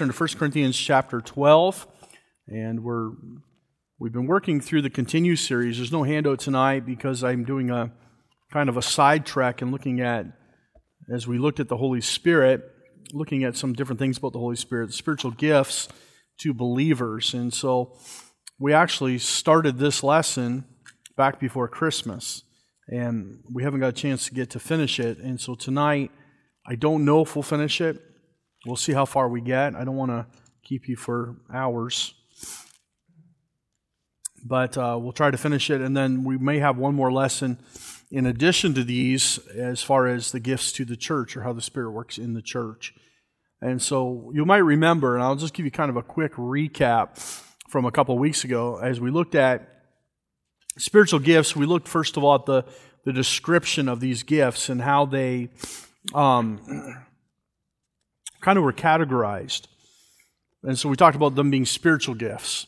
turn to 1 Corinthians chapter 12, and we're we've been working through the continue series. There's no handout tonight because I'm doing a kind of a sidetrack and looking at as we looked at the Holy Spirit, looking at some different things about the Holy Spirit, the spiritual gifts to believers. And so we actually started this lesson back before Christmas, and we haven't got a chance to get to finish it. And so tonight, I don't know if we'll finish it. We'll see how far we get. I don't want to keep you for hours. But uh, we'll try to finish it, and then we may have one more lesson in addition to these as far as the gifts to the church or how the Spirit works in the church. And so you might remember, and I'll just give you kind of a quick recap from a couple weeks ago. As we looked at spiritual gifts, we looked first of all at the, the description of these gifts and how they. Um, kind of were categorized. And so we talked about them being spiritual gifts.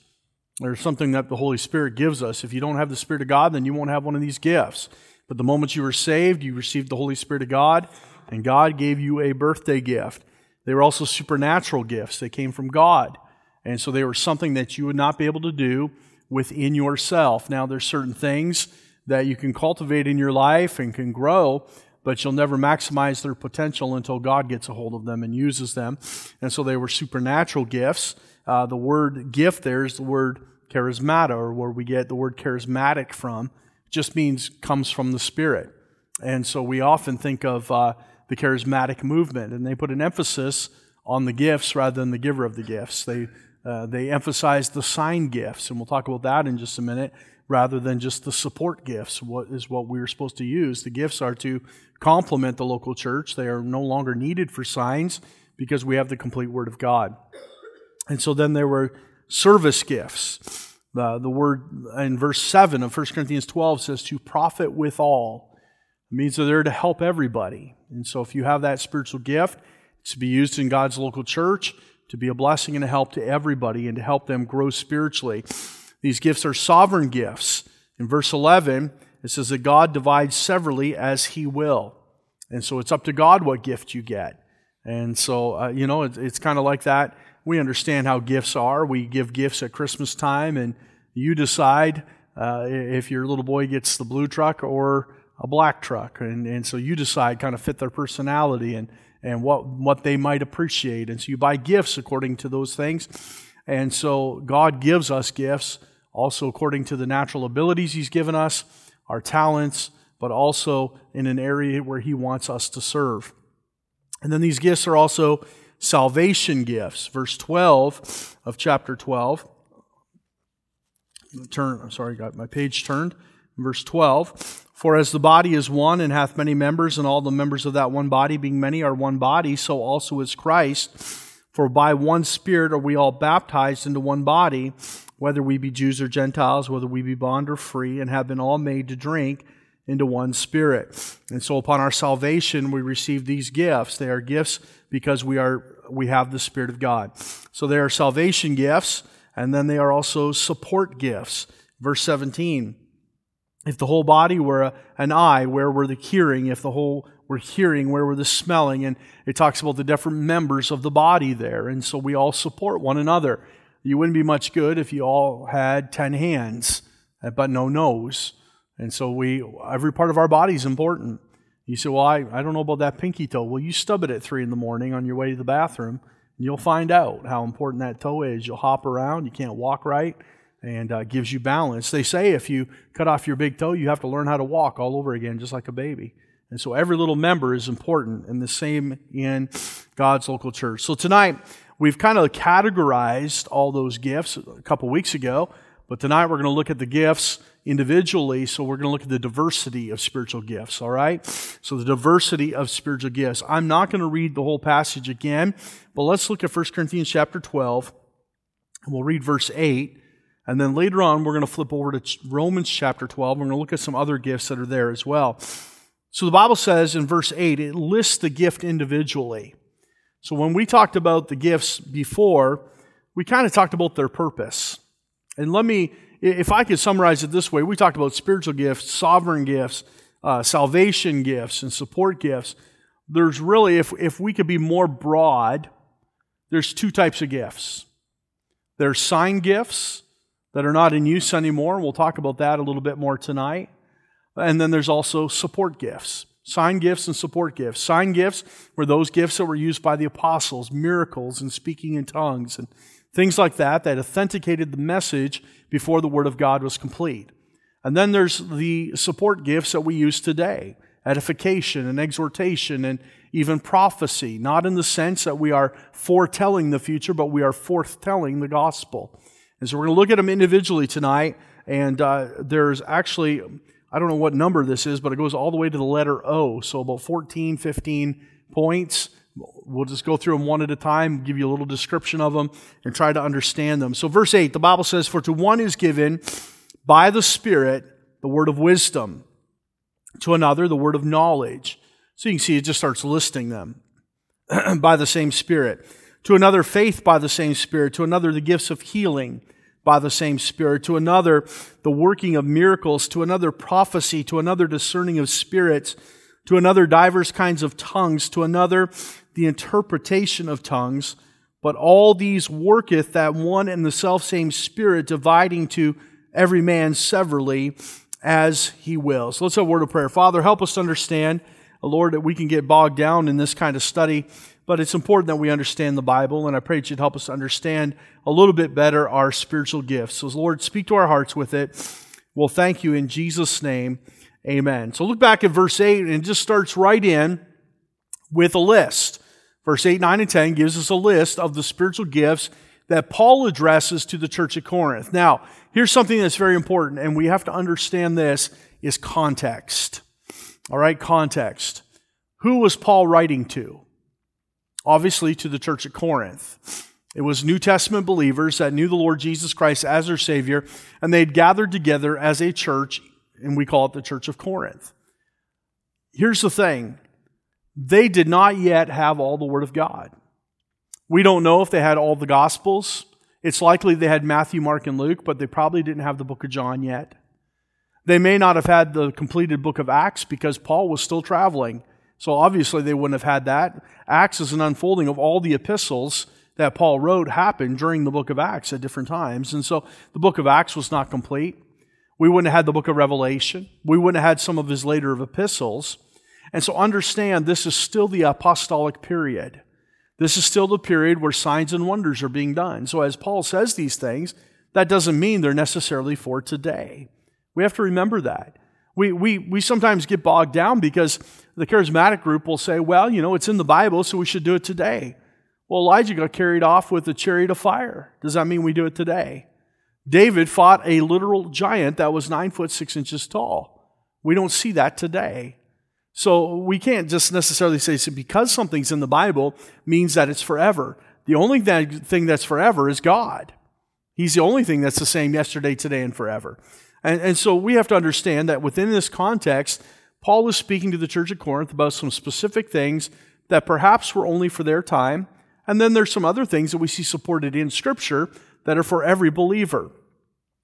There's something that the Holy Spirit gives us. If you don't have the Spirit of God, then you won't have one of these gifts. But the moment you were saved, you received the Holy Spirit of God, and God gave you a birthday gift. They were also supernatural gifts. They came from God. And so they were something that you would not be able to do within yourself. Now, there's certain things that you can cultivate in your life and can grow, but you'll never maximize their potential until God gets a hold of them and uses them. And so they were supernatural gifts. Uh, the word gift there is the word charismata, or where we get the word charismatic from. It just means comes from the Spirit. And so we often think of uh, the charismatic movement, and they put an emphasis on the gifts rather than the giver of the gifts. They uh, they emphasize the sign gifts, and we'll talk about that in just a minute rather than just the support gifts, what is what we are supposed to use. The gifts are to complement the local church. They are no longer needed for signs because we have the complete Word of God. And so then there were service gifts. The word in verse 7 of 1 Corinthians 12 says to profit withal. It means that they're to help everybody. And so if you have that spiritual gift, it's to be used in God's local church, to be a blessing and a help to everybody, and to help them grow spiritually. These gifts are sovereign gifts. In verse 11, it says that God divides severally as He will. And so it's up to God what gift you get. And so, uh, you know, it, it's kind of like that. We understand how gifts are. We give gifts at Christmas time, and you decide uh, if your little boy gets the blue truck or a black truck. And, and so you decide, kind of fit their personality and, and what, what they might appreciate. And so you buy gifts according to those things. And so God gives us gifts also according to the natural abilities He's given us, our talents, but also in an area where He wants us to serve. And then these gifts are also salvation gifts. Verse 12 of chapter 12. Turn, I'm sorry, got my page turned. Verse 12. For as the body is one and hath many members, and all the members of that one body, being many, are one body, so also is Christ. For by one Spirit are we all baptized into one body, whether we be Jews or Gentiles, whether we be bond or free, and have been all made to drink into one spirit. And so upon our salvation, we receive these gifts. They are gifts because we are, we have the Spirit of God. So they are salvation gifts, and then they are also support gifts. Verse 17. If the whole body were a, an eye, where were the hearing? If the whole were hearing, where were the smelling? And it talks about the different members of the body there. And so we all support one another. You wouldn't be much good if you all had 10 hands, but no nose. And so we, every part of our body is important. You say, well, I, I don't know about that pinky toe. Well, you stub it at 3 in the morning on your way to the bathroom, and you'll find out how important that toe is. You'll hop around, you can't walk right, and uh, gives you balance. They say if you cut off your big toe, you have to learn how to walk all over again, just like a baby. And so every little member is important, and the same in God's local church. So tonight, We've kind of categorized all those gifts a couple weeks ago, but tonight we're going to look at the gifts individually. So we're going to look at the diversity of spiritual gifts, all right? So the diversity of spiritual gifts. I'm not going to read the whole passage again, but let's look at 1 Corinthians chapter 12, and we'll read verse 8. And then later on, we're going to flip over to Romans chapter 12. We're going to look at some other gifts that are there as well. So the Bible says in verse 8, it lists the gift individually. So when we talked about the gifts before, we kind of talked about their purpose. And let me, if I could summarize it this way, we talked about spiritual gifts, sovereign gifts, uh, salvation gifts, and support gifts. There's really, if, if we could be more broad, there's two types of gifts. There's sign gifts that are not in use anymore. We'll talk about that a little bit more tonight. And then there's also support gifts. Sign gifts and support gifts. Sign gifts were those gifts that were used by the apostles, miracles and speaking in tongues and things like that, that authenticated the message before the Word of God was complete. And then there's the support gifts that we use today edification and exhortation and even prophecy, not in the sense that we are foretelling the future, but we are forthtelling the gospel. And so we're going to look at them individually tonight. And uh, there's actually, I don't know what number this is, but it goes all the way to the letter O. So about 14, 15 points. We'll just go through them one at a time, give you a little description of them, and try to understand them. So, verse 8, the Bible says, For to one is given by the Spirit the word of wisdom, to another the word of knowledge so you can see it just starts listing them by the same Spirit. To another, faith by the same Spirit. To another, the gifts of healing by the same Spirit. To another, the working of miracles. To another, prophecy. To another, discerning of spirits. To another, divers kinds of tongues. To another, the interpretation of tongues. But all these worketh that one and the selfsame Spirit, dividing to every man severally as he wills. So let's have a word of prayer. Father, help us understand Lord, that we can get bogged down in this kind of study, but it's important that we understand the Bible, and I pray that you'd help us understand a little bit better our spiritual gifts. So, Lord, speak to our hearts with it. We'll thank you in Jesus' name. Amen. So look back at verse 8, and it just starts right in with a list. Verse 8, 9, and 10 gives us a list of the spiritual gifts that Paul addresses to the church at Corinth. Now, here's something that's very important, and we have to understand this is context. All right, context. Who was Paul writing to? Obviously, to the church at Corinth. It was New Testament believers that knew the Lord Jesus Christ as their Savior, and they had gathered together as a church, and we call it the Church of Corinth. Here's the thing they did not yet have all the Word of God. We don't know if they had all the Gospels. It's likely they had Matthew, Mark, and Luke, but they probably didn't have the book of John yet. They may not have had the completed book of Acts because Paul was still traveling. So obviously they wouldn't have had that. Acts is an unfolding of all the epistles that Paul wrote happened during the book of Acts at different times. And so the book of Acts was not complete. We wouldn't have had the book of Revelation. We wouldn't have had some of his later epistles. And so understand this is still the apostolic period. This is still the period where signs and wonders are being done. So as Paul says these things, that doesn't mean they're necessarily for today. We have to remember that. We, we, we sometimes get bogged down because the charismatic group will say, well, you know, it's in the Bible, so we should do it today. Well, Elijah got carried off with a chariot of fire. Does that mean we do it today? David fought a literal giant that was nine foot six inches tall. We don't see that today. So we can't just necessarily say so because something's in the Bible means that it's forever. The only thing that's forever is God. He's the only thing that's the same yesterday, today, and forever. And, and so we have to understand that within this context, Paul is speaking to the church at Corinth about some specific things that perhaps were only for their time. And then there's some other things that we see supported in Scripture that are for every believer.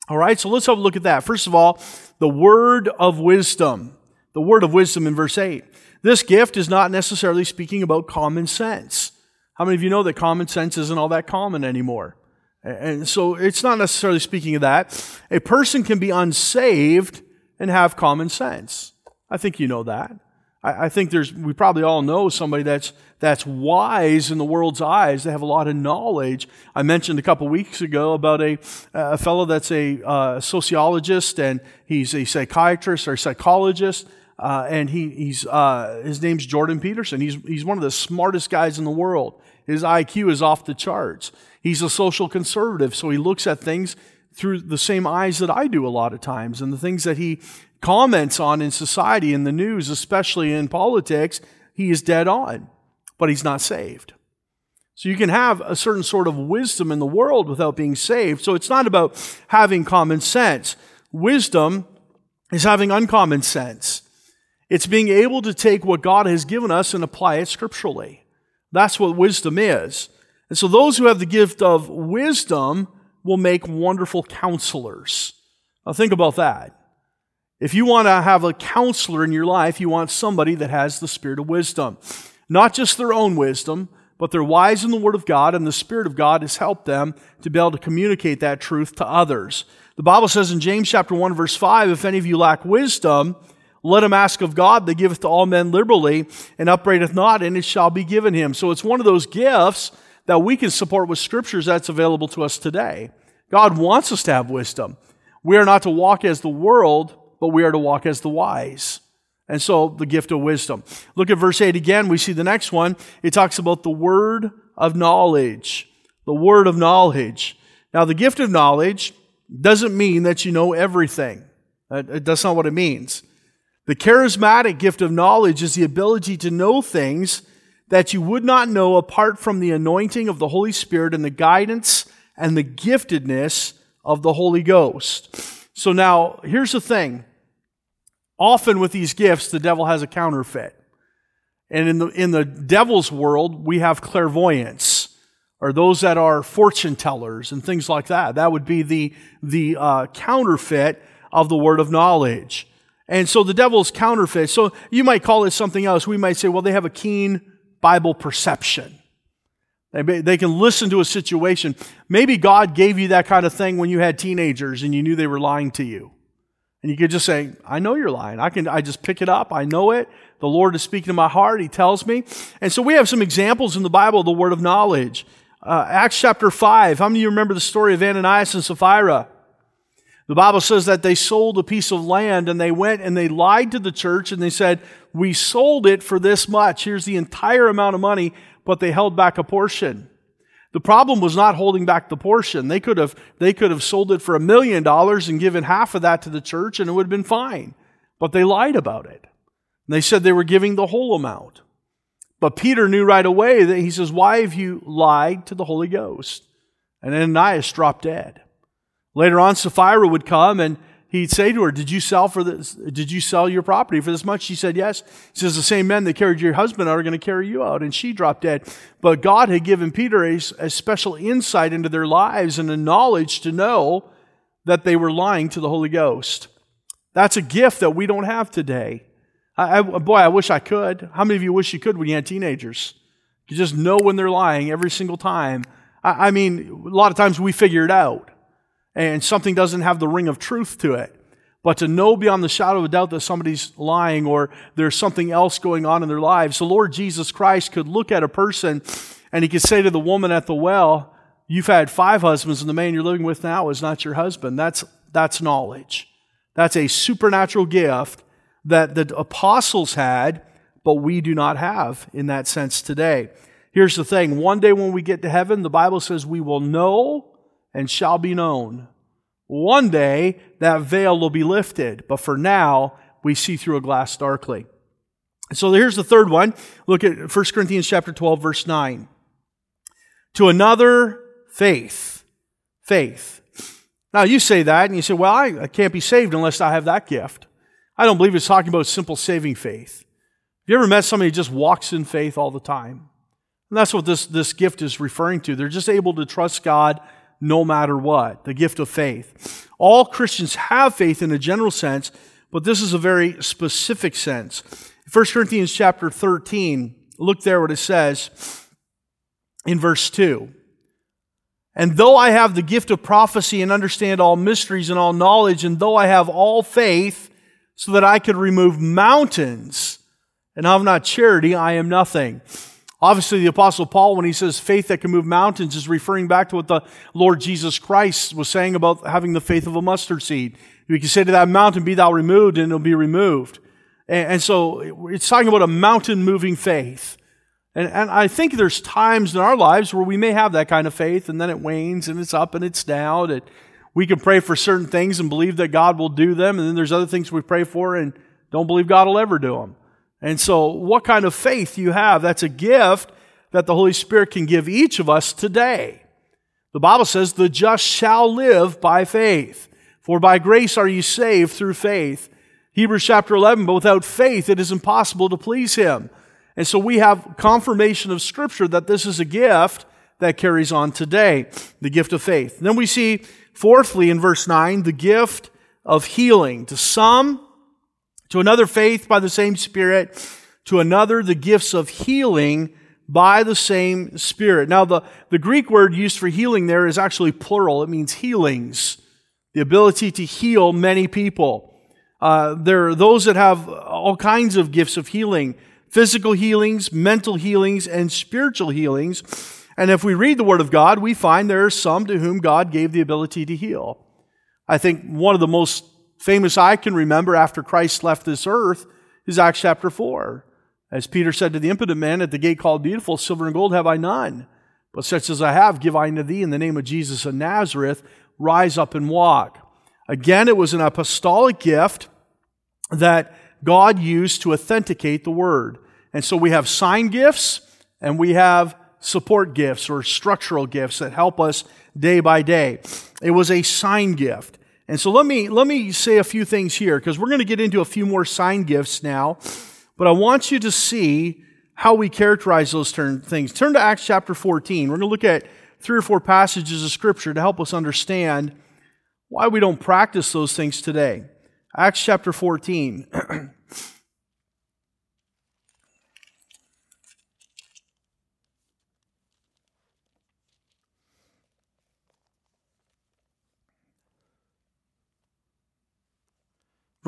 All right, so let's have a look at that. First of all, the word of wisdom. The word of wisdom in verse 8. This gift is not necessarily speaking about common sense. How many of you know that common sense isn't all that common anymore? And so it's not necessarily speaking of that. A person can be unsaved and have common sense. I think you know that. I, I, think there's, we probably all know somebody that's, that's wise in the world's eyes. They have a lot of knowledge. I mentioned a couple weeks ago about a, a fellow that's a uh, sociologist and he's a psychiatrist or psychologist. Uh, and he, he's, uh, his name's Jordan Peterson. He's, he's one of the smartest guys in the world. His IQ is off the charts. He's a social conservative, so he looks at things through the same eyes that I do a lot of times. And the things that he comments on in society, in the news, especially in politics, he is dead on, but he's not saved. So you can have a certain sort of wisdom in the world without being saved. So it's not about having common sense. Wisdom is having uncommon sense. It's being able to take what God has given us and apply it scripturally. That's what wisdom is. And so those who have the gift of wisdom will make wonderful counselors. Now think about that. If you want to have a counselor in your life, you want somebody that has the spirit of wisdom. Not just their own wisdom, but they're wise in the Word of God, and the Spirit of God has helped them to be able to communicate that truth to others. The Bible says in James chapter 1 verse 5, if any of you lack wisdom, let him ask of God that giveth to all men liberally and upbraideth not, and it shall be given him. So it's one of those gifts that we can support with scriptures that's available to us today. God wants us to have wisdom. We are not to walk as the world, but we are to walk as the wise. And so the gift of wisdom. Look at verse 8 again. We see the next one. It talks about the word of knowledge. The word of knowledge. Now, the gift of knowledge doesn't mean that you know everything. That's not what it means. The charismatic gift of knowledge is the ability to know things that you would not know apart from the anointing of the Holy Spirit and the guidance and the giftedness of the Holy Ghost. So now, here's the thing. Often with these gifts, the devil has a counterfeit. And in the, in the devil's world, we have clairvoyance, or those that are fortune tellers and things like that. That would be the, the uh, counterfeit of the word of knowledge. And so the devil's counterfeit. So you might call it something else. We might say, well, they have a keen Bible perception. They, they can listen to a situation. Maybe God gave you that kind of thing when you had teenagers and you knew they were lying to you. And you could just say, I know you're lying. I can, I just pick it up. I know it. The Lord is speaking to my heart. He tells me. And so we have some examples in the Bible of the word of knowledge. Uh, Acts chapter 5. How many of you remember the story of Ananias and Sapphira? The Bible says that they sold a piece of land and they went and they lied to the church and they said, We sold it for this much. Here's the entire amount of money, but they held back a portion. The problem was not holding back the portion. They could have, they could have sold it for a million dollars and given half of that to the church and it would have been fine. But they lied about it. And they said they were giving the whole amount. But Peter knew right away that he says, Why have you lied to the Holy Ghost? And Ananias dropped dead. Later on, Sapphira would come and he'd say to her, Did you sell for this? Did you sell your property for this much? She said, Yes. He says, The same men that carried your husband are going to carry you out. And she dropped dead. But God had given Peter a, a special insight into their lives and a knowledge to know that they were lying to the Holy Ghost. That's a gift that we don't have today. I, I, boy, I wish I could. How many of you wish you could when you had teenagers? You just know when they're lying every single time. I, I mean, a lot of times we figure it out and something doesn't have the ring of truth to it. But to know beyond the shadow of a doubt that somebody's lying or there's something else going on in their lives, the Lord Jesus Christ could look at a person and he could say to the woman at the well, You've had five husbands, and the man you're living with now is not your husband. That's, that's knowledge. That's a supernatural gift that the apostles had, but we do not have in that sense today. Here's the thing one day when we get to heaven, the Bible says we will know and shall be known. One day that veil will be lifted, but for now we see through a glass darkly. So here's the third one. Look at 1 Corinthians chapter 12 verse 9. To another faith. Faith. Now you say that and you say, well, I, I can't be saved unless I have that gift. I don't believe it's talking about simple saving faith. Have you ever met somebody who just walks in faith all the time? And that's what this, this gift is referring to. They're just able to trust God no matter what, the gift of faith. All Christians have faith in a general sense, but this is a very specific sense. 1 Corinthians chapter 13, look there what it says in verse 2. And though I have the gift of prophecy and understand all mysteries and all knowledge, and though I have all faith so that I could remove mountains and have not charity, I am nothing. Obviously, the Apostle Paul, when he says faith that can move mountains, is referring back to what the Lord Jesus Christ was saying about having the faith of a mustard seed. We can say to that mountain, Be thou removed, and it'll be removed. And, so it's talking about a mountain moving faith. And, and I think there's times in our lives where we may have that kind of faith, and then it wanes, and it's up and it's down. And we can pray for certain things and believe that God will do them, and then there's other things we pray for and don't believe God will ever do them. And so, what kind of faith you have, that's a gift that the Holy Spirit can give each of us today. The Bible says, the just shall live by faith. For by grace are you saved through faith. Hebrews chapter 11, but without faith it is impossible to please Him. And so we have confirmation of Scripture that this is a gift that carries on today, the gift of faith. then we see, fourthly, in verse 9, the gift of healing. To some, to another faith by the same Spirit, to another the gifts of healing by the same Spirit. Now, the, the Greek word used for healing there is actually plural. It means healings, the ability to heal many people. Uh, there are those that have all kinds of gifts of healing physical healings, mental healings, and spiritual healings. And if we read the Word of God, we find there are some to whom God gave the ability to heal. I think one of the most famous I can remember after Christ left this earth is Acts chapter 4. As Peter said to the impotent man at the gate called Beautiful, silver and gold have I none. But such as I have, give I unto thee in the name of Jesus of Nazareth, rise up and walk. Again, it was an apostolic gift that God used to authenticate the word. And so we have sign gifts and we have support gifts or structural gifts that help us day by day. It was a sign gift. And so let me, let me say a few things here because we're going to get into a few more sign gifts now. But I want you to see how we characterize those turn, things. Turn to Acts chapter 14. We're going to look at three or four passages of Scripture to help us understand why we don't practice those things today. Acts chapter 14.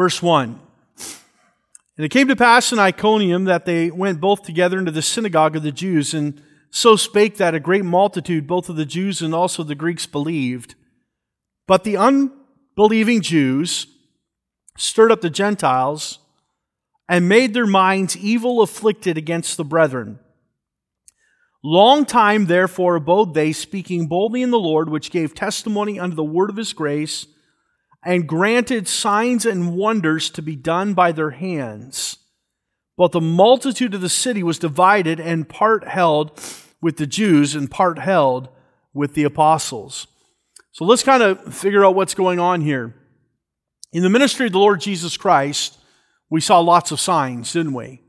Verse 1. And it came to pass in Iconium that they went both together into the synagogue of the Jews, and so spake that a great multitude, both of the Jews and also the Greeks, believed. But the unbelieving Jews stirred up the Gentiles and made their minds evil afflicted against the brethren. Long time, therefore, abode they, speaking boldly in the Lord, which gave testimony unto the word of his grace and granted signs and wonders to be done by their hands. But the multitude of the city was divided, and part held with the Jews and part held with the apostles. So let's kind of figure out what's going on here. In the ministry of the Lord Jesus Christ, we saw lots of signs, didn't we?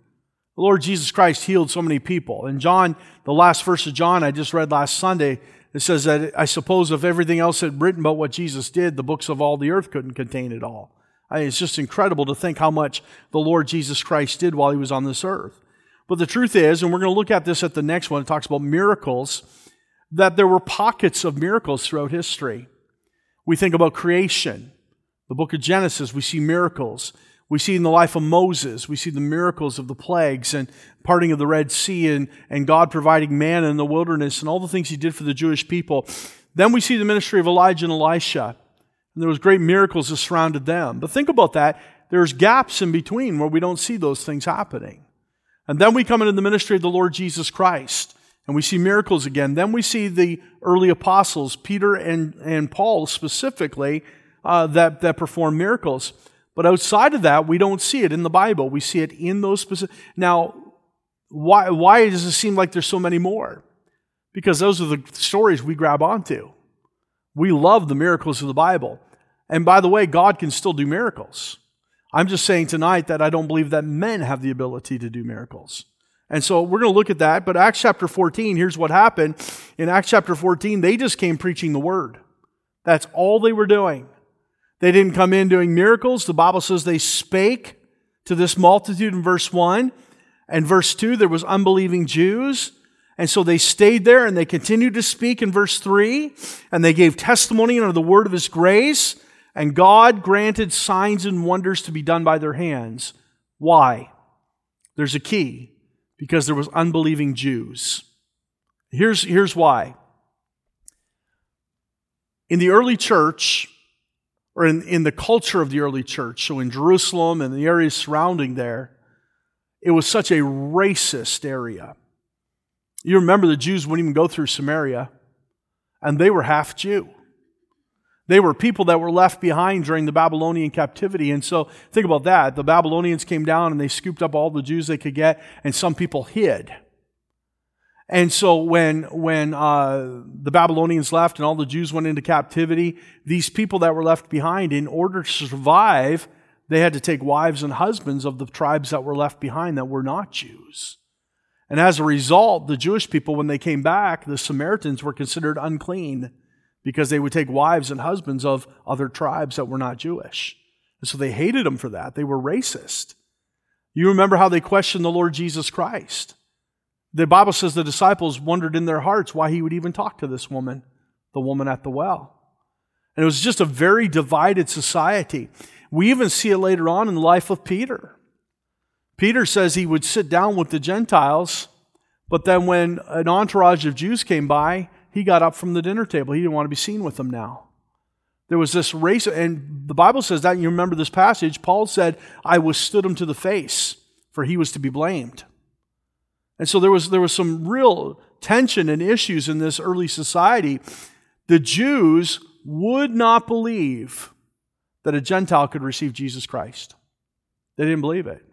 The Lord Jesus Christ healed so many people. And John, the last verse of John I just read last Sunday, it says that I suppose if everything else had written about what Jesus did, the books of all the earth couldn't contain it all. I mean, it's just incredible to think how much the Lord Jesus Christ did while he was on this earth. But the truth is, and we're going to look at this at the next one, it talks about miracles, that there were pockets of miracles throughout history. We think about creation. The book of Genesis, we see miracles. We see in the life of Moses, we see the miracles of the plagues and parting of the Red Sea and, and God providing manna in the wilderness and all the things he did for the Jewish people. Then we see the ministry of Elijah and Elisha. And there was great miracles that surrounded them. But think about that. There's gaps in between where we don't see those things happening. And then we come into the ministry of the Lord Jesus Christ and we see miracles again. Then we see the early apostles, Peter and, and Paul specifically, uh, that, that perform miracles. But outside of that, we don't see it in the Bible. We see it in those specific. Now, why, why does it seem like there's so many more? Because those are the stories we grab onto. We love the miracles of the Bible. And by the way, God can still do miracles. I'm just saying tonight that I don't believe that men have the ability to do miracles. And so we're going to look at that. But Acts chapter 14, here's what happened. In Acts chapter 14, they just came preaching the word. That's all they were doing. They didn't come in doing miracles. The Bible says they spake to this multitude in verse 1. And verse 2, there was unbelieving Jews. And so they stayed there and they continued to speak in verse 3. And they gave testimony under the word of his grace. And God granted signs and wonders to be done by their hands. Why? There's a key. Because there was unbelieving Jews. Here's, here's why. In the early church, or in, in the culture of the early church, so in Jerusalem and the areas surrounding there, it was such a racist area. You remember the Jews wouldn't even go through Samaria, and they were half Jew. They were people that were left behind during the Babylonian captivity. And so think about that. The Babylonians came down and they scooped up all the Jews they could get, and some people hid. And so when, when uh, the Babylonians left and all the Jews went into captivity, these people that were left behind, in order to survive, they had to take wives and husbands of the tribes that were left behind that were not Jews. And as a result, the Jewish people, when they came back, the Samaritans were considered unclean because they would take wives and husbands of other tribes that were not Jewish. And so they hated them for that. They were racist. You remember how they questioned the Lord Jesus Christ. The Bible says the disciples wondered in their hearts why he would even talk to this woman, the woman at the well. And it was just a very divided society. We even see it later on in the life of Peter. Peter says he would sit down with the Gentiles, but then when an entourage of Jews came by, he got up from the dinner table. He didn't want to be seen with them now. There was this race, and the Bible says that. You remember this passage. Paul said, I withstood him to the face, for he was to be blamed. And so there was, there was some real tension and issues in this early society. The Jews would not believe that a Gentile could receive Jesus Christ. They didn't believe it.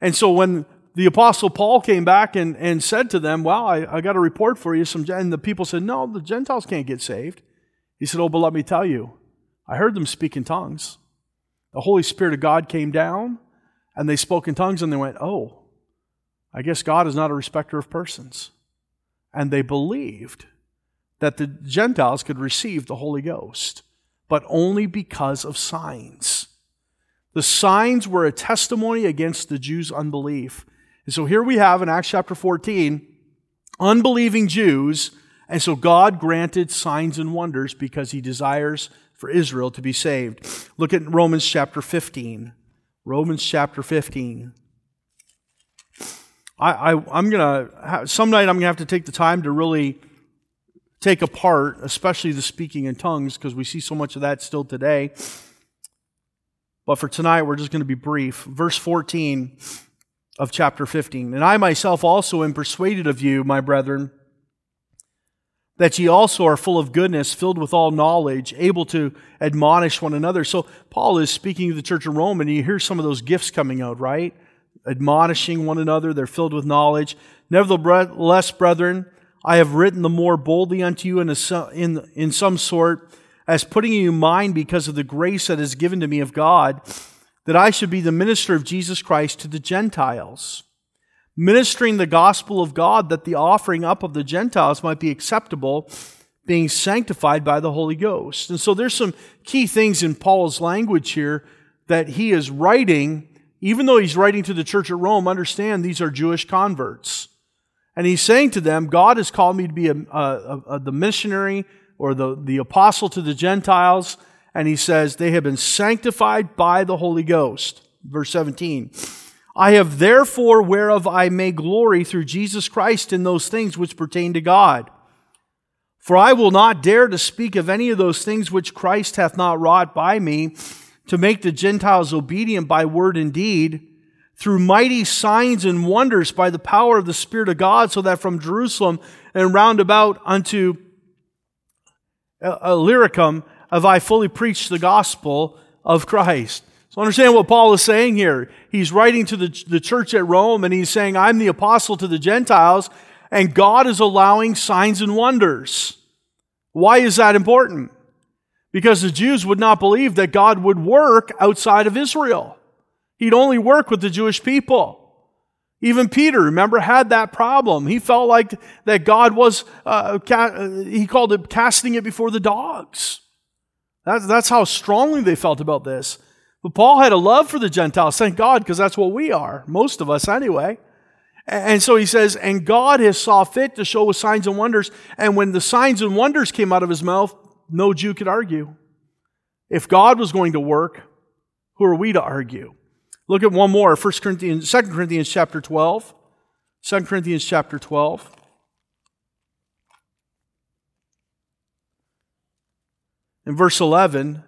And so when the Apostle Paul came back and, and said to them, Well, I, I got a report for you. Some, and the people said, No, the Gentiles can't get saved. He said, Oh, but let me tell you, I heard them speak in tongues. The Holy Spirit of God came down and they spoke in tongues and they went, Oh, I guess God is not a respecter of persons. And they believed that the Gentiles could receive the Holy Ghost, but only because of signs. The signs were a testimony against the Jews' unbelief. And so here we have in Acts chapter 14 unbelieving Jews, and so God granted signs and wonders because he desires for Israel to be saved. Look at Romans chapter 15. Romans chapter 15. I, I, am going to, have, some night I'm going to have to take the time to really take apart, especially the speaking in tongues, because we see so much of that still today. But for tonight, we're just going to be brief. Verse 14 of chapter 15. And I myself also am persuaded of you, my brethren, that ye also are full of goodness, filled with all knowledge, able to admonish one another. So Paul is speaking to the church of Rome, and you hear some of those gifts coming out, right? Admonishing one another, they're filled with knowledge. Nevertheless, brethren, I have written the more boldly unto you in, a, in, in some sort, as putting you in mind because of the grace that is given to me of God, that I should be the minister of Jesus Christ to the Gentiles, ministering the gospel of God, that the offering up of the Gentiles might be acceptable, being sanctified by the Holy Ghost. And so there's some key things in Paul's language here that he is writing, even though he's writing to the church at Rome, understand these are Jewish converts. And he's saying to them, God has called me to be a, a, a, the missionary or the, the apostle to the Gentiles. And he says, they have been sanctified by the Holy Ghost. Verse 17. I have therefore whereof I may glory through Jesus Christ in those things which pertain to God. For I will not dare to speak of any of those things which Christ hath not wrought by me to make the Gentiles obedient by word and deed through mighty signs and wonders by the power of the Spirit of God, so that from Jerusalem and round about unto uh, uh, Illyricum have I fully preached the gospel of Christ. So understand what Paul is saying here. He's writing to the, the church at Rome and he's saying, I'm the apostle to the Gentiles, and God is allowing signs and wonders. Why is that important? Because the Jews would not believe that God would work outside of Israel. He'd only work with the Jewish people. Even Peter, remember, had that problem. He felt like that God was, uh, ca- he called it casting it before the dogs. That's, that's how strongly they felt about this. But Paul had a love for the Gentiles, thank God, because that's what we are, most of us anyway. And so he says, and God has saw fit to show us signs and wonders. And when the signs and wonders came out of his mouth, no Jew could argue. If God was going to work, who are we to argue? Look at one more, 1 Corinthians, 2 Corinthians chapter 12. 2 Corinthians chapter 12. In verse 11,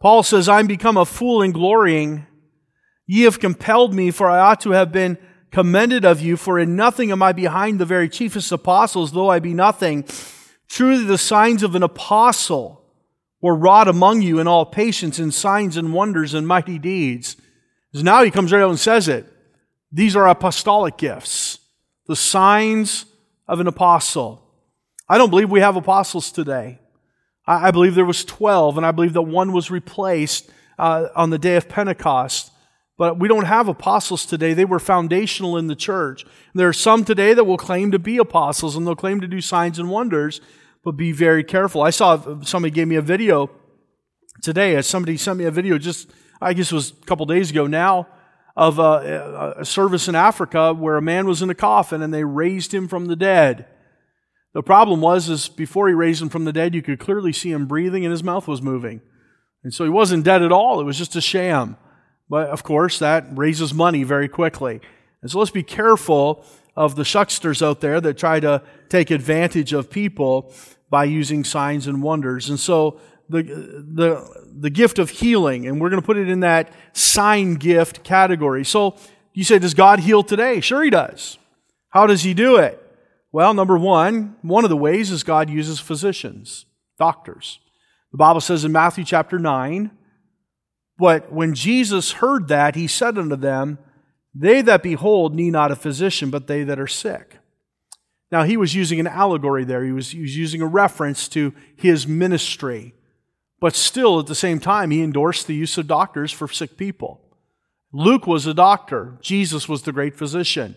Paul says, I'm become a fool in glorying. Ye have compelled me, for I ought to have been commended of you, for in nothing am I behind the very chiefest apostles, though I be nothing. Truly the signs of an apostle were wrought among you in all patience and signs and wonders and mighty deeds. Because now he comes right out and says it. These are apostolic gifts, the signs of an apostle. I don't believe we have apostles today. I, believe there was 12, and I believe that one was replaced uh, on the day of Pentecost. But we don't have apostles today. They were foundational in the church. There are some today that will claim to be apostles and they'll claim to do signs and wonders, but be very careful. I saw somebody gave me a video today. Uh, somebody sent me a video just, I guess it was a couple days ago now, of a, a service in Africa where a man was in a coffin and they raised him from the dead. The problem was, is before he raised him from the dead, you could clearly see him breathing and his mouth was moving. And so he wasn't dead at all. It was just a sham. But of course, that raises money very quickly. And so let's be careful of the shucksters out there that try to take advantage of people by using signs and wonders. And so the, the, the gift of healing, and we're going to put it in that sign gift category. So you say, does God heal today? Sure, He does. How does He do it? Well, number one, one of the ways is God uses physicians, doctors. The Bible says in Matthew chapter 9, but when Jesus heard that, he said unto them, They that behold need not a physician, but they that are sick. Now, he was using an allegory there. He was, he was using a reference to his ministry. But still, at the same time, he endorsed the use of doctors for sick people. Luke was a doctor, Jesus was the great physician.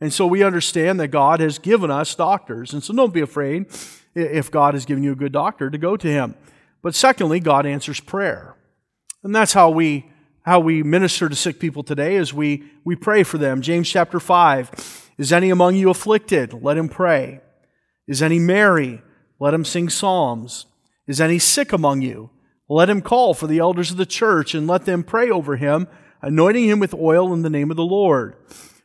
And so we understand that God has given us doctors. And so don't be afraid if God has given you a good doctor to go to him. But secondly, God answers prayer. And that's how we how we minister to sick people today is we we pray for them. James chapter 5. Is any among you afflicted? Let him pray. Is any merry? Let him sing psalms. Is any sick among you? Let him call for the elders of the church and let them pray over him, anointing him with oil in the name of the Lord.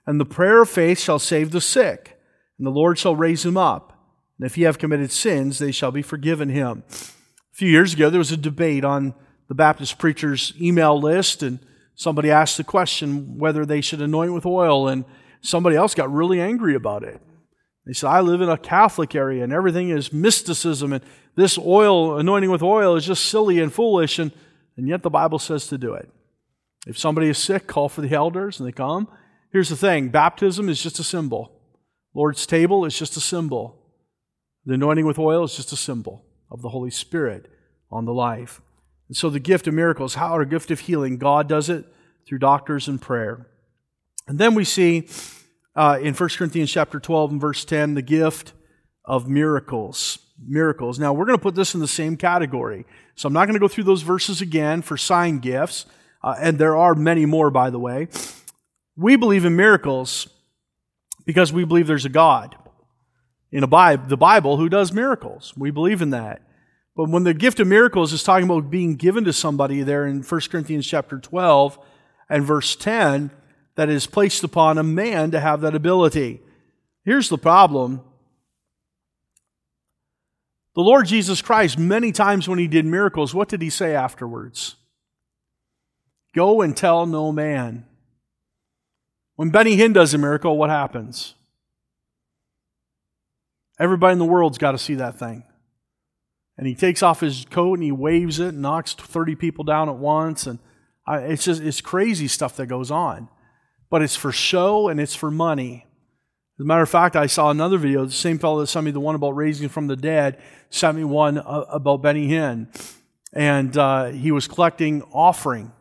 And the prayer of faith shall save the sick, and the Lord shall raise him up. And if he have committed sins, they shall be forgiven him. A few years ago, there was a debate on the Baptist preacher's email list, and somebody asked the question whether they should anoint with oil, and somebody else got really angry about it. They said, I live in a Catholic area, and everything is mysticism, and this oil, anointing with oil, is just silly and foolish, and, and yet the Bible says to do it. If somebody is sick, call for the elders, and they come. Here's the thing baptism is just a symbol, Lord's table is just a symbol. The anointing with oil is just a symbol of the Holy Spirit on the life. And so the gift of miracles, how our gift of healing, God does it through doctors and prayer. And then we see uh, in 1 Corinthians chapter 12 and verse 10 the gift of miracles. Miracles. Now we're going to put this in the same category. So I'm not going to go through those verses again for sign gifts, uh, and there are many more, by the way. We believe in miracles because we believe there's a God in a Bible, the Bible who does miracles. We believe in that. But when the gift of miracles is talking about being given to somebody there in 1 Corinthians chapter 12 and verse 10, that is placed upon a man to have that ability. Here's the problem. The Lord Jesus Christ, many times when he did miracles, what did he say afterwards? Go and tell no man. When Benny Hinn does a miracle, what happens? Everybody in the world's got to see that thing. And he takes off his coat and he waves it and knocks 30 people down at once. And I, it's just, it's crazy stuff that goes on. But it's for show and it's for money. As a matter of fact, I saw another video. The same fellow that sent me the one about raising from the dead sent me one uh, about Benny Hinn. And uh, he was collecting offering.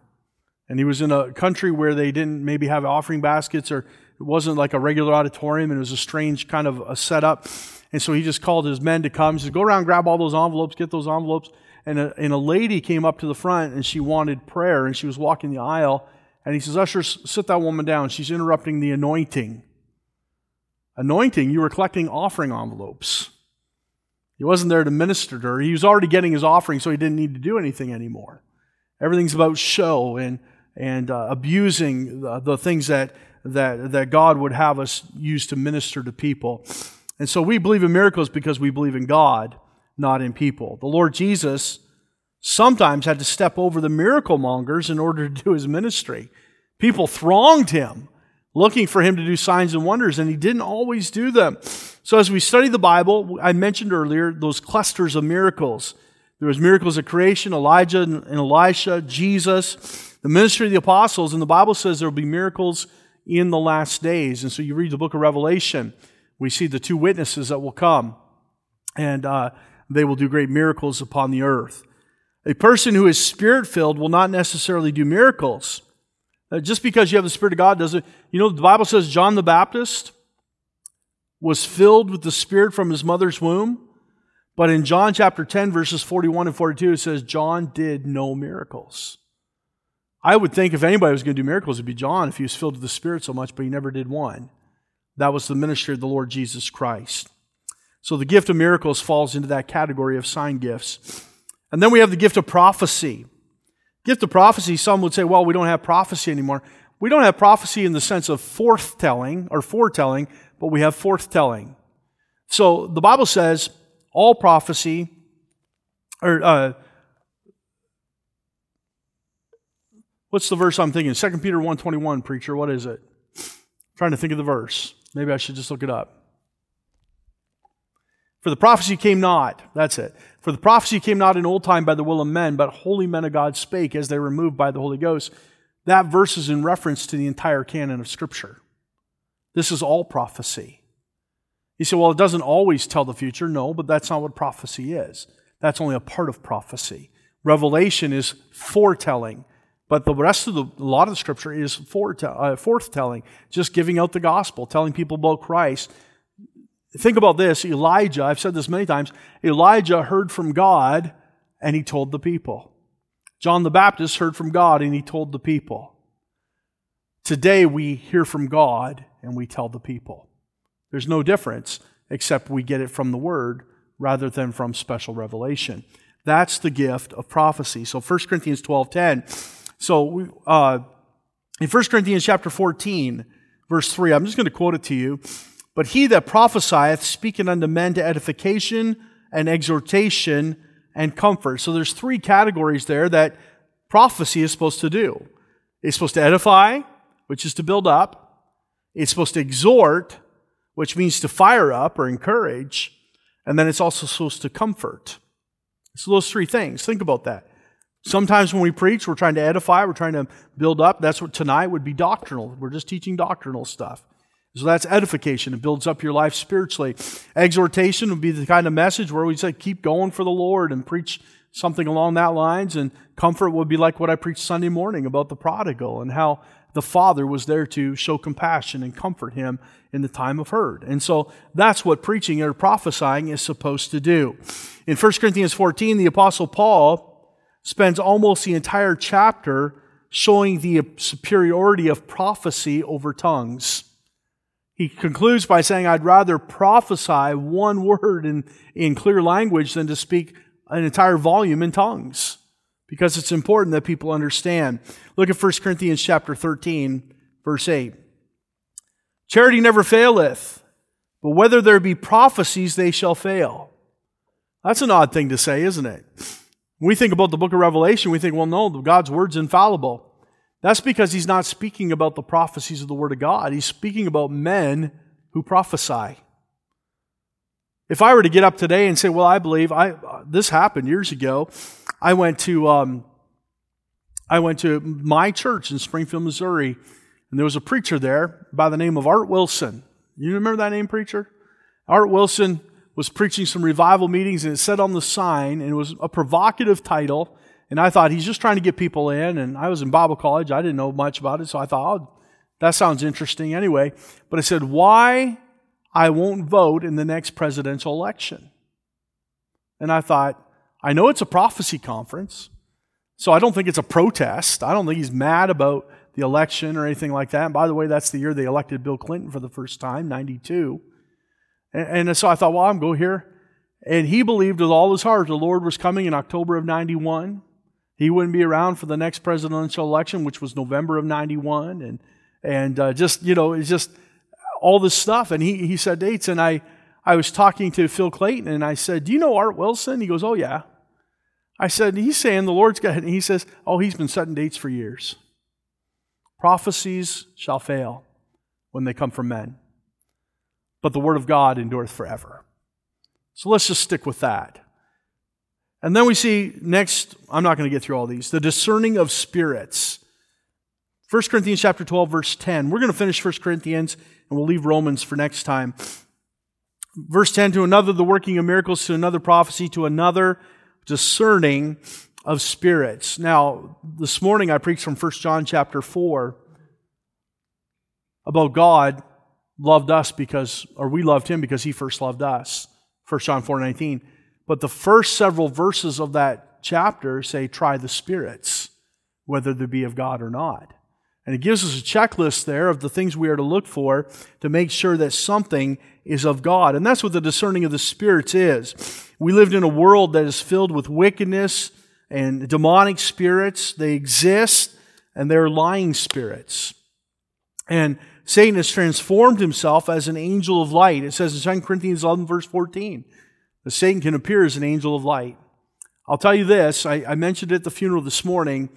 And he was in a country where they didn't maybe have offering baskets or it wasn't like a regular auditorium and it was a strange kind of a setup. And so he just called his men to come. He said, Go around, grab all those envelopes, get those envelopes. And a, and a lady came up to the front and she wanted prayer and she was walking the aisle. And he says, Usher, sit that woman down. She's interrupting the anointing. Anointing, you were collecting offering envelopes. He wasn't there to minister to her. He was already getting his offering, so he didn't need to do anything anymore. Everything's about show and, and uh, abusing the, the things that, that, that God would have us use to minister to people. And so we believe in miracles because we believe in God, not in people. The Lord Jesus sometimes had to step over the miracle mongers in order to do his ministry. People thronged him looking for him to do signs and wonders, and he didn't always do them. So as we study the Bible, I mentioned earlier those clusters of miracles. There was miracles of creation, Elijah and Elisha, Jesus, the ministry of the apostles, and the Bible says there will be miracles in the last days. And so you read the book of Revelation, we see the two witnesses that will come, and uh, they will do great miracles upon the earth. A person who is spirit filled will not necessarily do miracles. Uh, just because you have the Spirit of God doesn't, you know, the Bible says John the Baptist was filled with the Spirit from his mother's womb. But in John chapter 10, verses 41 and 42, it says, John did no miracles. I would think if anybody was going to do miracles, it'd be John if he was filled with the Spirit so much, but he never did one. That was the ministry of the Lord Jesus Christ. So the gift of miracles falls into that category of sign gifts. And then we have the gift of prophecy. Gift of prophecy, some would say, well, we don't have prophecy anymore. We don't have prophecy in the sense of forthtelling or foretelling, but we have forthtelling. So the Bible says all prophecy, or uh, what's the verse I'm thinking? 2 Peter 1.21, preacher, what is it? I'm trying to think of the verse. Maybe I should just look it up. For the prophecy came not, that's it. For the prophecy came not in old time by the will of men, but holy men of God spake as they were moved by the Holy Ghost. That verse is in reference to the entire canon of Scripture. This is all prophecy. You say, well, it doesn't always tell the future. No, but that's not what prophecy is. That's only a part of prophecy. Revelation is foretelling, but the rest of the, a lot of the Scripture is uh, forthtelling, just giving out the gospel, telling people about Christ Think about this Elijah, I've said this many times, Elijah heard from God and he told the people. John the Baptist heard from God and he told the people. Today we hear from God and we tell the people. There's no difference except we get it from the Word rather than from special revelation. That's the gift of prophecy. So 1 Corinthians 12.10. So uh, in 1 Corinthians chapter 14, verse 3, I'm just going to quote it to you. But he that prophesieth speaking unto men to edification and exhortation and comfort. So there's three categories there that prophecy is supposed to do. It's supposed to edify, which is to build up. It's supposed to exhort, which means to fire up or encourage. And then it's also supposed to comfort. So those three things. Think about that. Sometimes when we preach, we're trying to edify, we're trying to build up. That's what tonight would be doctrinal. We're just teaching doctrinal stuff. So that's edification. It builds up your life spiritually. Exhortation would be the kind of message where we say, keep going for the Lord and preach something along that lines. And comfort would be like what I preached Sunday morning about the prodigal and how the father was there to show compassion and comfort him in the time of hurt. And so that's what preaching or prophesying is supposed to do. In 1 Corinthians 14, the apostle Paul spends almost the entire chapter showing the superiority of prophecy over tongues. He concludes by saying, I'd rather prophesy one word in, in clear language than to speak an entire volume in tongues because it's important that people understand. Look at 1 Corinthians chapter 13, verse 8. Charity never faileth, but whether there be prophecies, they shall fail. That's an odd thing to say, isn't it? When we think about the book of Revelation, we think, well, no, God's word's infallible. That's because he's not speaking about the prophecies of the Word of God. He's speaking about men who prophesy. If I were to get up today and say, "Well, I believe I this happened years ago," I went to um, I went to my church in Springfield, Missouri, and there was a preacher there by the name of Art Wilson. You remember that name, preacher? Art Wilson was preaching some revival meetings, and it said on the sign, and it was a provocative title. And I thought he's just trying to get people in. And I was in Bible college. I didn't know much about it. So I thought, oh, that sounds interesting anyway. But it said, why I won't vote in the next presidential election. And I thought, I know it's a prophecy conference. So I don't think it's a protest. I don't think he's mad about the election or anything like that. And by the way, that's the year they elected Bill Clinton for the first time, 92. And, and so I thought, well, I'm going here. And he believed with all his heart the Lord was coming in October of 91. He wouldn't be around for the next presidential election, which was November of 91. And, and uh, just, you know, it's just all this stuff. And he, he said dates. And I, I was talking to Phil Clayton and I said, Do you know Art Wilson? He goes, Oh, yeah. I said, He's saying the Lord's got. And he says, Oh, he's been setting dates for years. Prophecies shall fail when they come from men, but the word of God endureth forever. So let's just stick with that. And then we see next, I'm not going to get through all these, the discerning of spirits. 1 Corinthians chapter 12, verse 10. We're going to finish 1 Corinthians and we'll leave Romans for next time. Verse 10 to another, the working of miracles, to another prophecy, to another discerning of spirits. Now, this morning I preached from 1 John chapter 4 about God loved us because, or we loved him because he first loved us. 1 John 4 19. But the first several verses of that chapter say, try the spirits. whether they be of God or not. And it gives us a checklist there of the things we are to look for to make sure that something is of God. And that's what the discerning of the spirits is. We lived in a world that is filled with wickedness and demonic spirits. They exist and they're lying spirits. And Satan has transformed himself as an angel of light. It says in 2 Corinthians 11, verse 14, that Satan can appear as an angel of light. I'll tell you this I, I mentioned it at the funeral this morning.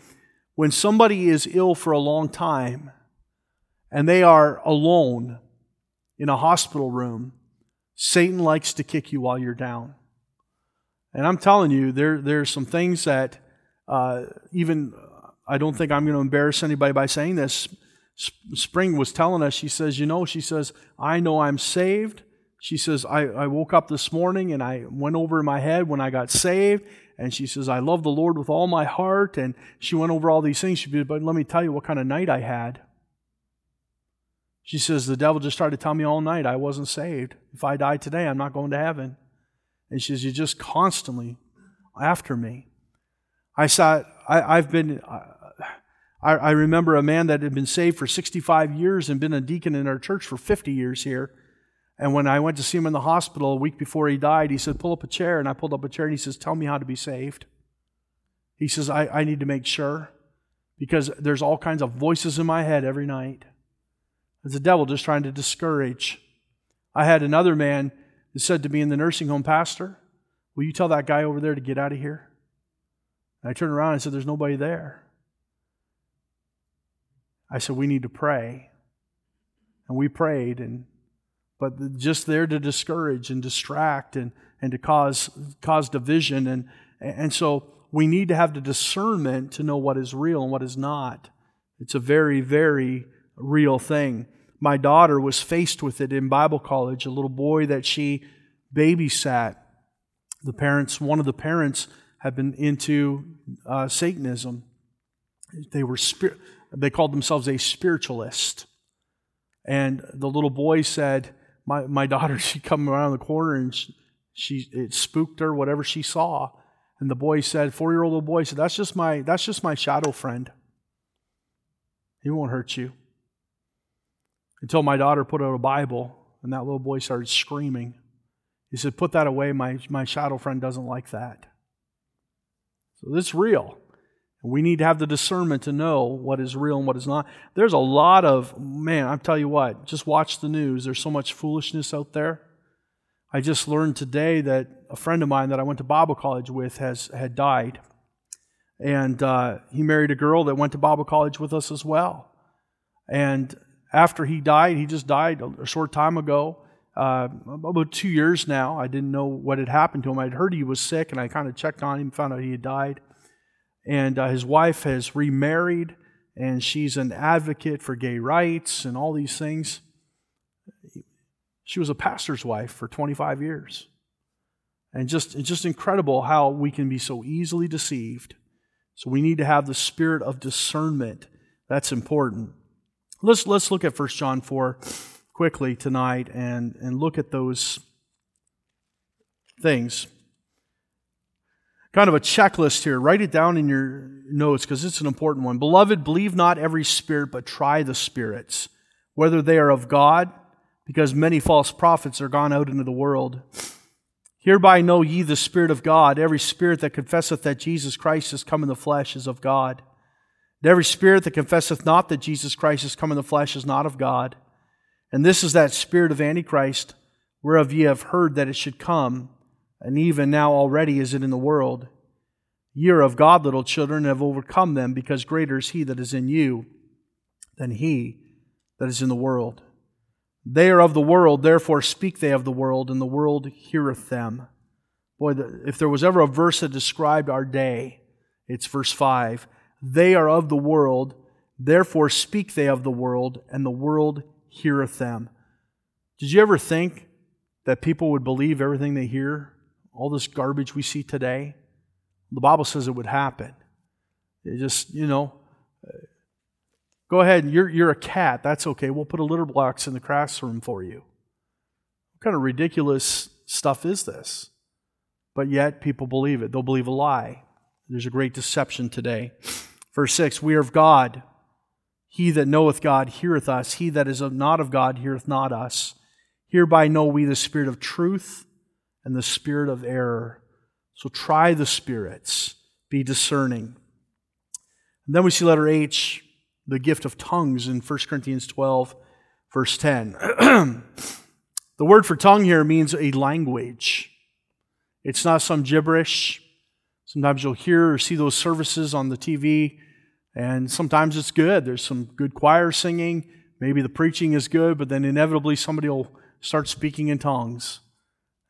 When somebody is ill for a long time and they are alone in a hospital room, Satan likes to kick you while you're down. And I'm telling you, there, there are some things that uh, even I don't think I'm going to embarrass anybody by saying this. Spring was telling us, she says, You know, she says, I know I'm saved. She says, I, I woke up this morning and I went over in my head when I got saved and she says, I love the Lord with all my heart. And she went over all these things. She said, But let me tell you what kind of night I had. She says, The devil just tried to tell me all night I wasn't saved. If I die today, I'm not going to heaven. And she says, You're just constantly after me. I saw, I, have been, I, I remember a man that had been saved for 65 years and been a deacon in our church for 50 years here. And when I went to see him in the hospital a week before he died, he said, Pull up a chair. And I pulled up a chair and he says, Tell me how to be saved. He says, I, I need to make sure because there's all kinds of voices in my head every night. It's the devil just trying to discourage. I had another man who said to me in the nursing home, Pastor, will you tell that guy over there to get out of here? And I turned around and said, There's nobody there. I said, We need to pray. And we prayed, and but just there to discourage and distract and, and to cause, cause division. And, and so we need to have the discernment to know what is real and what is not. It's a very, very real thing. My daughter was faced with it in Bible college, a little boy that she babysat. The parents, one of the parents, had been into uh, Satanism. They were spir- they called themselves a spiritualist. And the little boy said, my, my daughter, she come around the corner and she, she it spooked her, whatever she saw. And the boy said, four year old little boy said, That's just my that's just my shadow friend. He won't hurt you. Until my daughter put out a Bible and that little boy started screaming. He said, Put that away. My, my shadow friend doesn't like that. So this is real. We need to have the discernment to know what is real and what is not. There's a lot of, man, i tell you what, just watch the news. There's so much foolishness out there. I just learned today that a friend of mine that I went to Bible college with has had died. And uh, he married a girl that went to Bible college with us as well. And after he died, he just died a short time ago, uh, about two years now. I didn't know what had happened to him. I'd heard he was sick, and I kind of checked on him, found out he had died and uh, his wife has remarried, and she's an advocate for gay rights and all these things. She was a pastor's wife for 25 years. And just, it's just incredible how we can be so easily deceived. So we need to have the spirit of discernment. That's important. Let's, let's look at 1 John 4 quickly tonight and, and look at those things kind of a checklist here. Write it down in your notes because it's an important one. Beloved, believe not every spirit, but try the spirits, whether they are of God, because many false prophets are gone out into the world. Hereby know ye the Spirit of God. Every spirit that confesseth that Jesus Christ is come in the flesh is of God. And every spirit that confesseth not that Jesus Christ is come in the flesh is not of God. And this is that spirit of Antichrist, whereof ye have heard that it should come and even now already is it in the world. Ye are of God, little children, and have overcome them, because greater is he that is in you than he that is in the world. They are of the world, therefore speak they of the world, and the world heareth them. Boy, if there was ever a verse that described our day, it's verse 5. They are of the world, therefore speak they of the world, and the world heareth them. Did you ever think that people would believe everything they hear? All this garbage we see today, the Bible says it would happen. It just, you know, uh, go ahead, you're, you're a cat. That's okay. We'll put a litter box in the classroom for you. What kind of ridiculous stuff is this? But yet, people believe it. They'll believe a lie. There's a great deception today. Verse 6 We are of God. He that knoweth God heareth us. He that is not of God heareth not us. Hereby know we the spirit of truth and the spirit of error. So try the spirits, be discerning. And then we see letter H, the gift of tongues in 1 Corinthians 12, verse 10. the word for tongue here means a language. It's not some gibberish. Sometimes you'll hear or see those services on the TV and sometimes it's good. There's some good choir singing. Maybe the preaching is good, but then inevitably somebody will start speaking in tongues.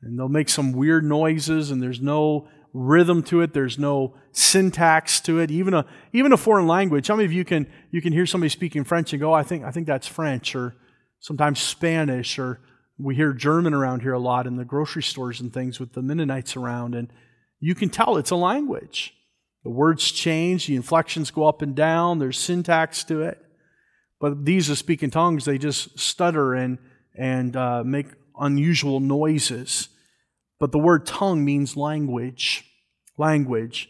And they'll make some weird noises, and there's no rhythm to it. There's no syntax to it. Even a, even a foreign language. How many of you can, you can hear somebody speaking French and go, I think, I think that's French, or sometimes Spanish, or we hear German around here a lot in the grocery stores and things with the Mennonites around, and you can tell it's a language. The words change, the inflections go up and down, there's syntax to it. But these that speak in tongues, they just stutter and, and uh, make unusual noises. But the word tongue means language. Language.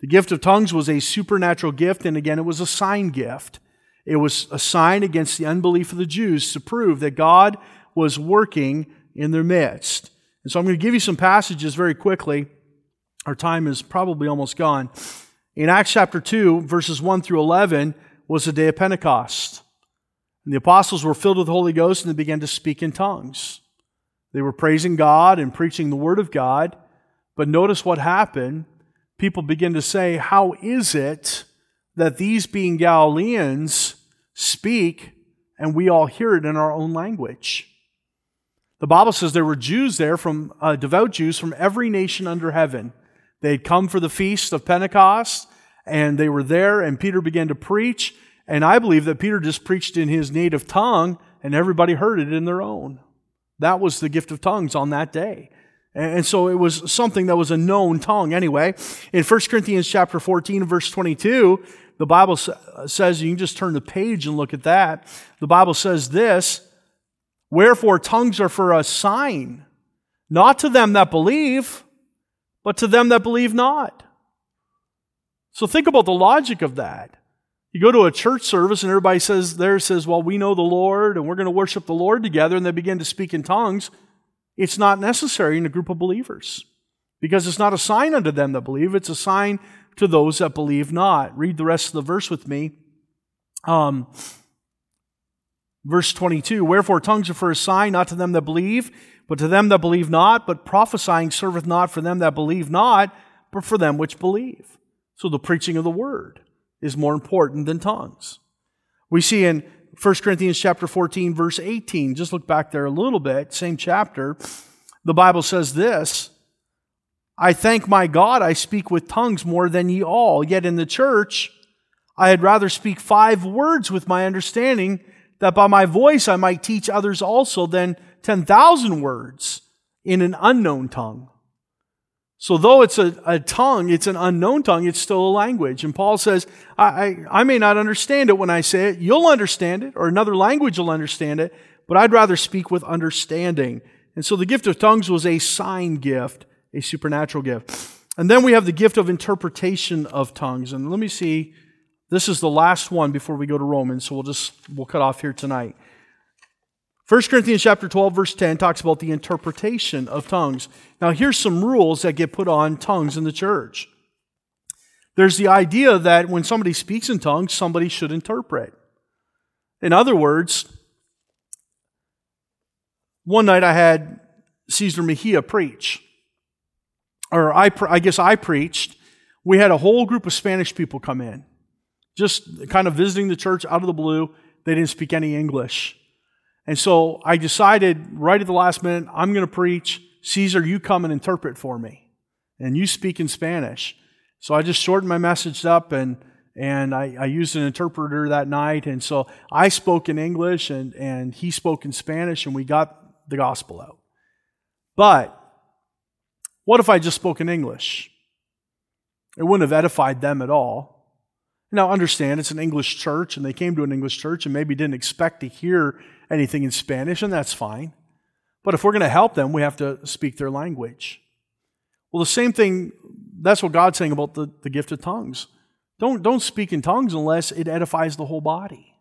The gift of tongues was a supernatural gift, and again, it was a sign gift. It was a sign against the unbelief of the Jews to prove that God was working in their midst. And so I'm going to give you some passages very quickly our time is probably almost gone. In Acts chapter 2, verses 1 through 11, was the day of Pentecost. And the apostles were filled with the Holy Ghost and they began to speak in tongues. They were praising God and preaching the Word of God. But notice what happened. People begin to say, How is it that these being Galileans speak and we all hear it in our own language? The Bible says there were Jews there from uh, devout Jews from every nation under heaven. They had come for the feast of Pentecost, and they were there, and Peter began to preach. And I believe that Peter just preached in his native tongue, and everybody heard it in their own. That was the gift of tongues on that day. And so it was something that was a known tongue anyway. In 1 Corinthians chapter 14, verse 22, the Bible says, you can just turn the page and look at that. The Bible says this, Wherefore tongues are for a sign, not to them that believe, but to them that believe not. So think about the logic of that. You go to a church service and everybody says there says, "Well, we know the Lord and we're going to worship the Lord together," and they begin to speak in tongues. It's not necessary in a group of believers because it's not a sign unto them that believe; it's a sign to those that believe not. Read the rest of the verse with me. Um, verse twenty-two: Wherefore tongues are for a sign, not to them that believe, but to them that believe not, but prophesying serveth not for them that believe not, but for them which believe. So the preaching of the word is more important than tongues. We see in 1 Corinthians chapter 14, verse 18, just look back there a little bit, same chapter, the Bible says this I thank my God I speak with tongues more than ye all, yet in the church I had rather speak five words with my understanding, that by my voice I might teach others also than 10,000 words in an unknown tongue. So though it's a, a tongue, it's an unknown tongue, it's still a language. And Paul says, I, I, I may not understand it when I say it. You'll understand it, or another language will understand it, but I'd rather speak with understanding. And so the gift of tongues was a sign gift, a supernatural gift. And then we have the gift of interpretation of tongues. And let me see, this is the last one before we go to Romans, so we'll just, we'll cut off here tonight. 1 Corinthians chapter 12 verse 10 talks about the interpretation of tongues. Now here's some rules that get put on tongues in the church. There's the idea that when somebody speaks in tongues, somebody should interpret. In other words, one night I had Caesar Mejia preach. Or I, I guess I preached. We had a whole group of Spanish people come in, just kind of visiting the church out of the blue. They didn't speak any English. And so I decided right at the last minute, I'm going to preach. Caesar, you come and interpret for me. And you speak in Spanish. So I just shortened my message up and and I, I, used an interpreter that night. And so I spoke in English and, and he spoke in Spanish and we got the gospel out. But what if I just spoke in English? It wouldn't have edified them at all. Now, understand it's an English church and they came to an English church and maybe didn't expect to hear anything in Spanish, and that's fine. But if we're going to help them, we have to speak their language. Well, the same thing, that's what God's saying about the, the gift of tongues. Don't, don't speak in tongues unless it edifies the whole body.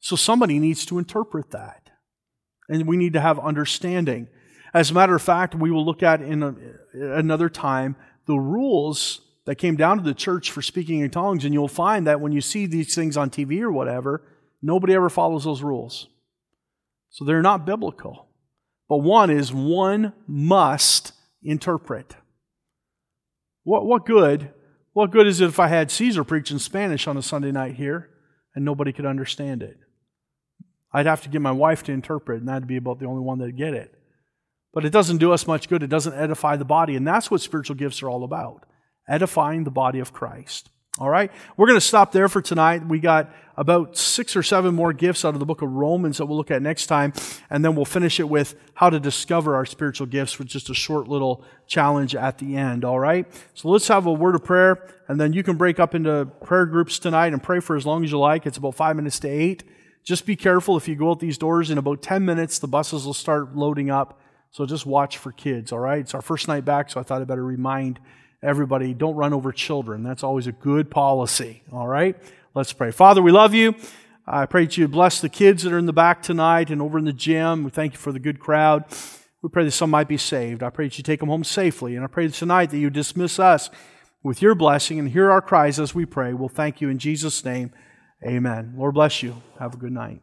So somebody needs to interpret that. And we need to have understanding. As a matter of fact, we will look at in a, another time the rules that came down to the church for speaking in tongues, and you'll find that when you see these things on TV or whatever, nobody ever follows those rules. So they're not biblical. But one is one must interpret. What, what good? What good is it if I had Caesar preach in Spanish on a Sunday night here and nobody could understand it? I'd have to get my wife to interpret, and that'd be about the only one that'd get it. But it doesn't do us much good. It doesn't edify the body. And that's what spiritual gifts are all about edifying the body of Christ. All right? We're going to stop there for tonight. We got about six or seven more gifts out of the book of Romans that we'll look at next time. And then we'll finish it with how to discover our spiritual gifts with just a short little challenge at the end. All right? So let's have a word of prayer. And then you can break up into prayer groups tonight and pray for as long as you like. It's about five minutes to eight. Just be careful if you go out these doors in about 10 minutes, the buses will start loading up. So just watch for kids, all right? It's our first night back, so I thought I'd better remind everybody don't run over children. That's always a good policy, all right? Let's pray. Father, we love you. I pray that you bless the kids that are in the back tonight and over in the gym. We thank you for the good crowd. We pray that some might be saved. I pray that you take them home safely. And I pray tonight that you dismiss us with your blessing and hear our cries as we pray. We'll thank you in Jesus' name. Amen. Lord bless you. Have a good night.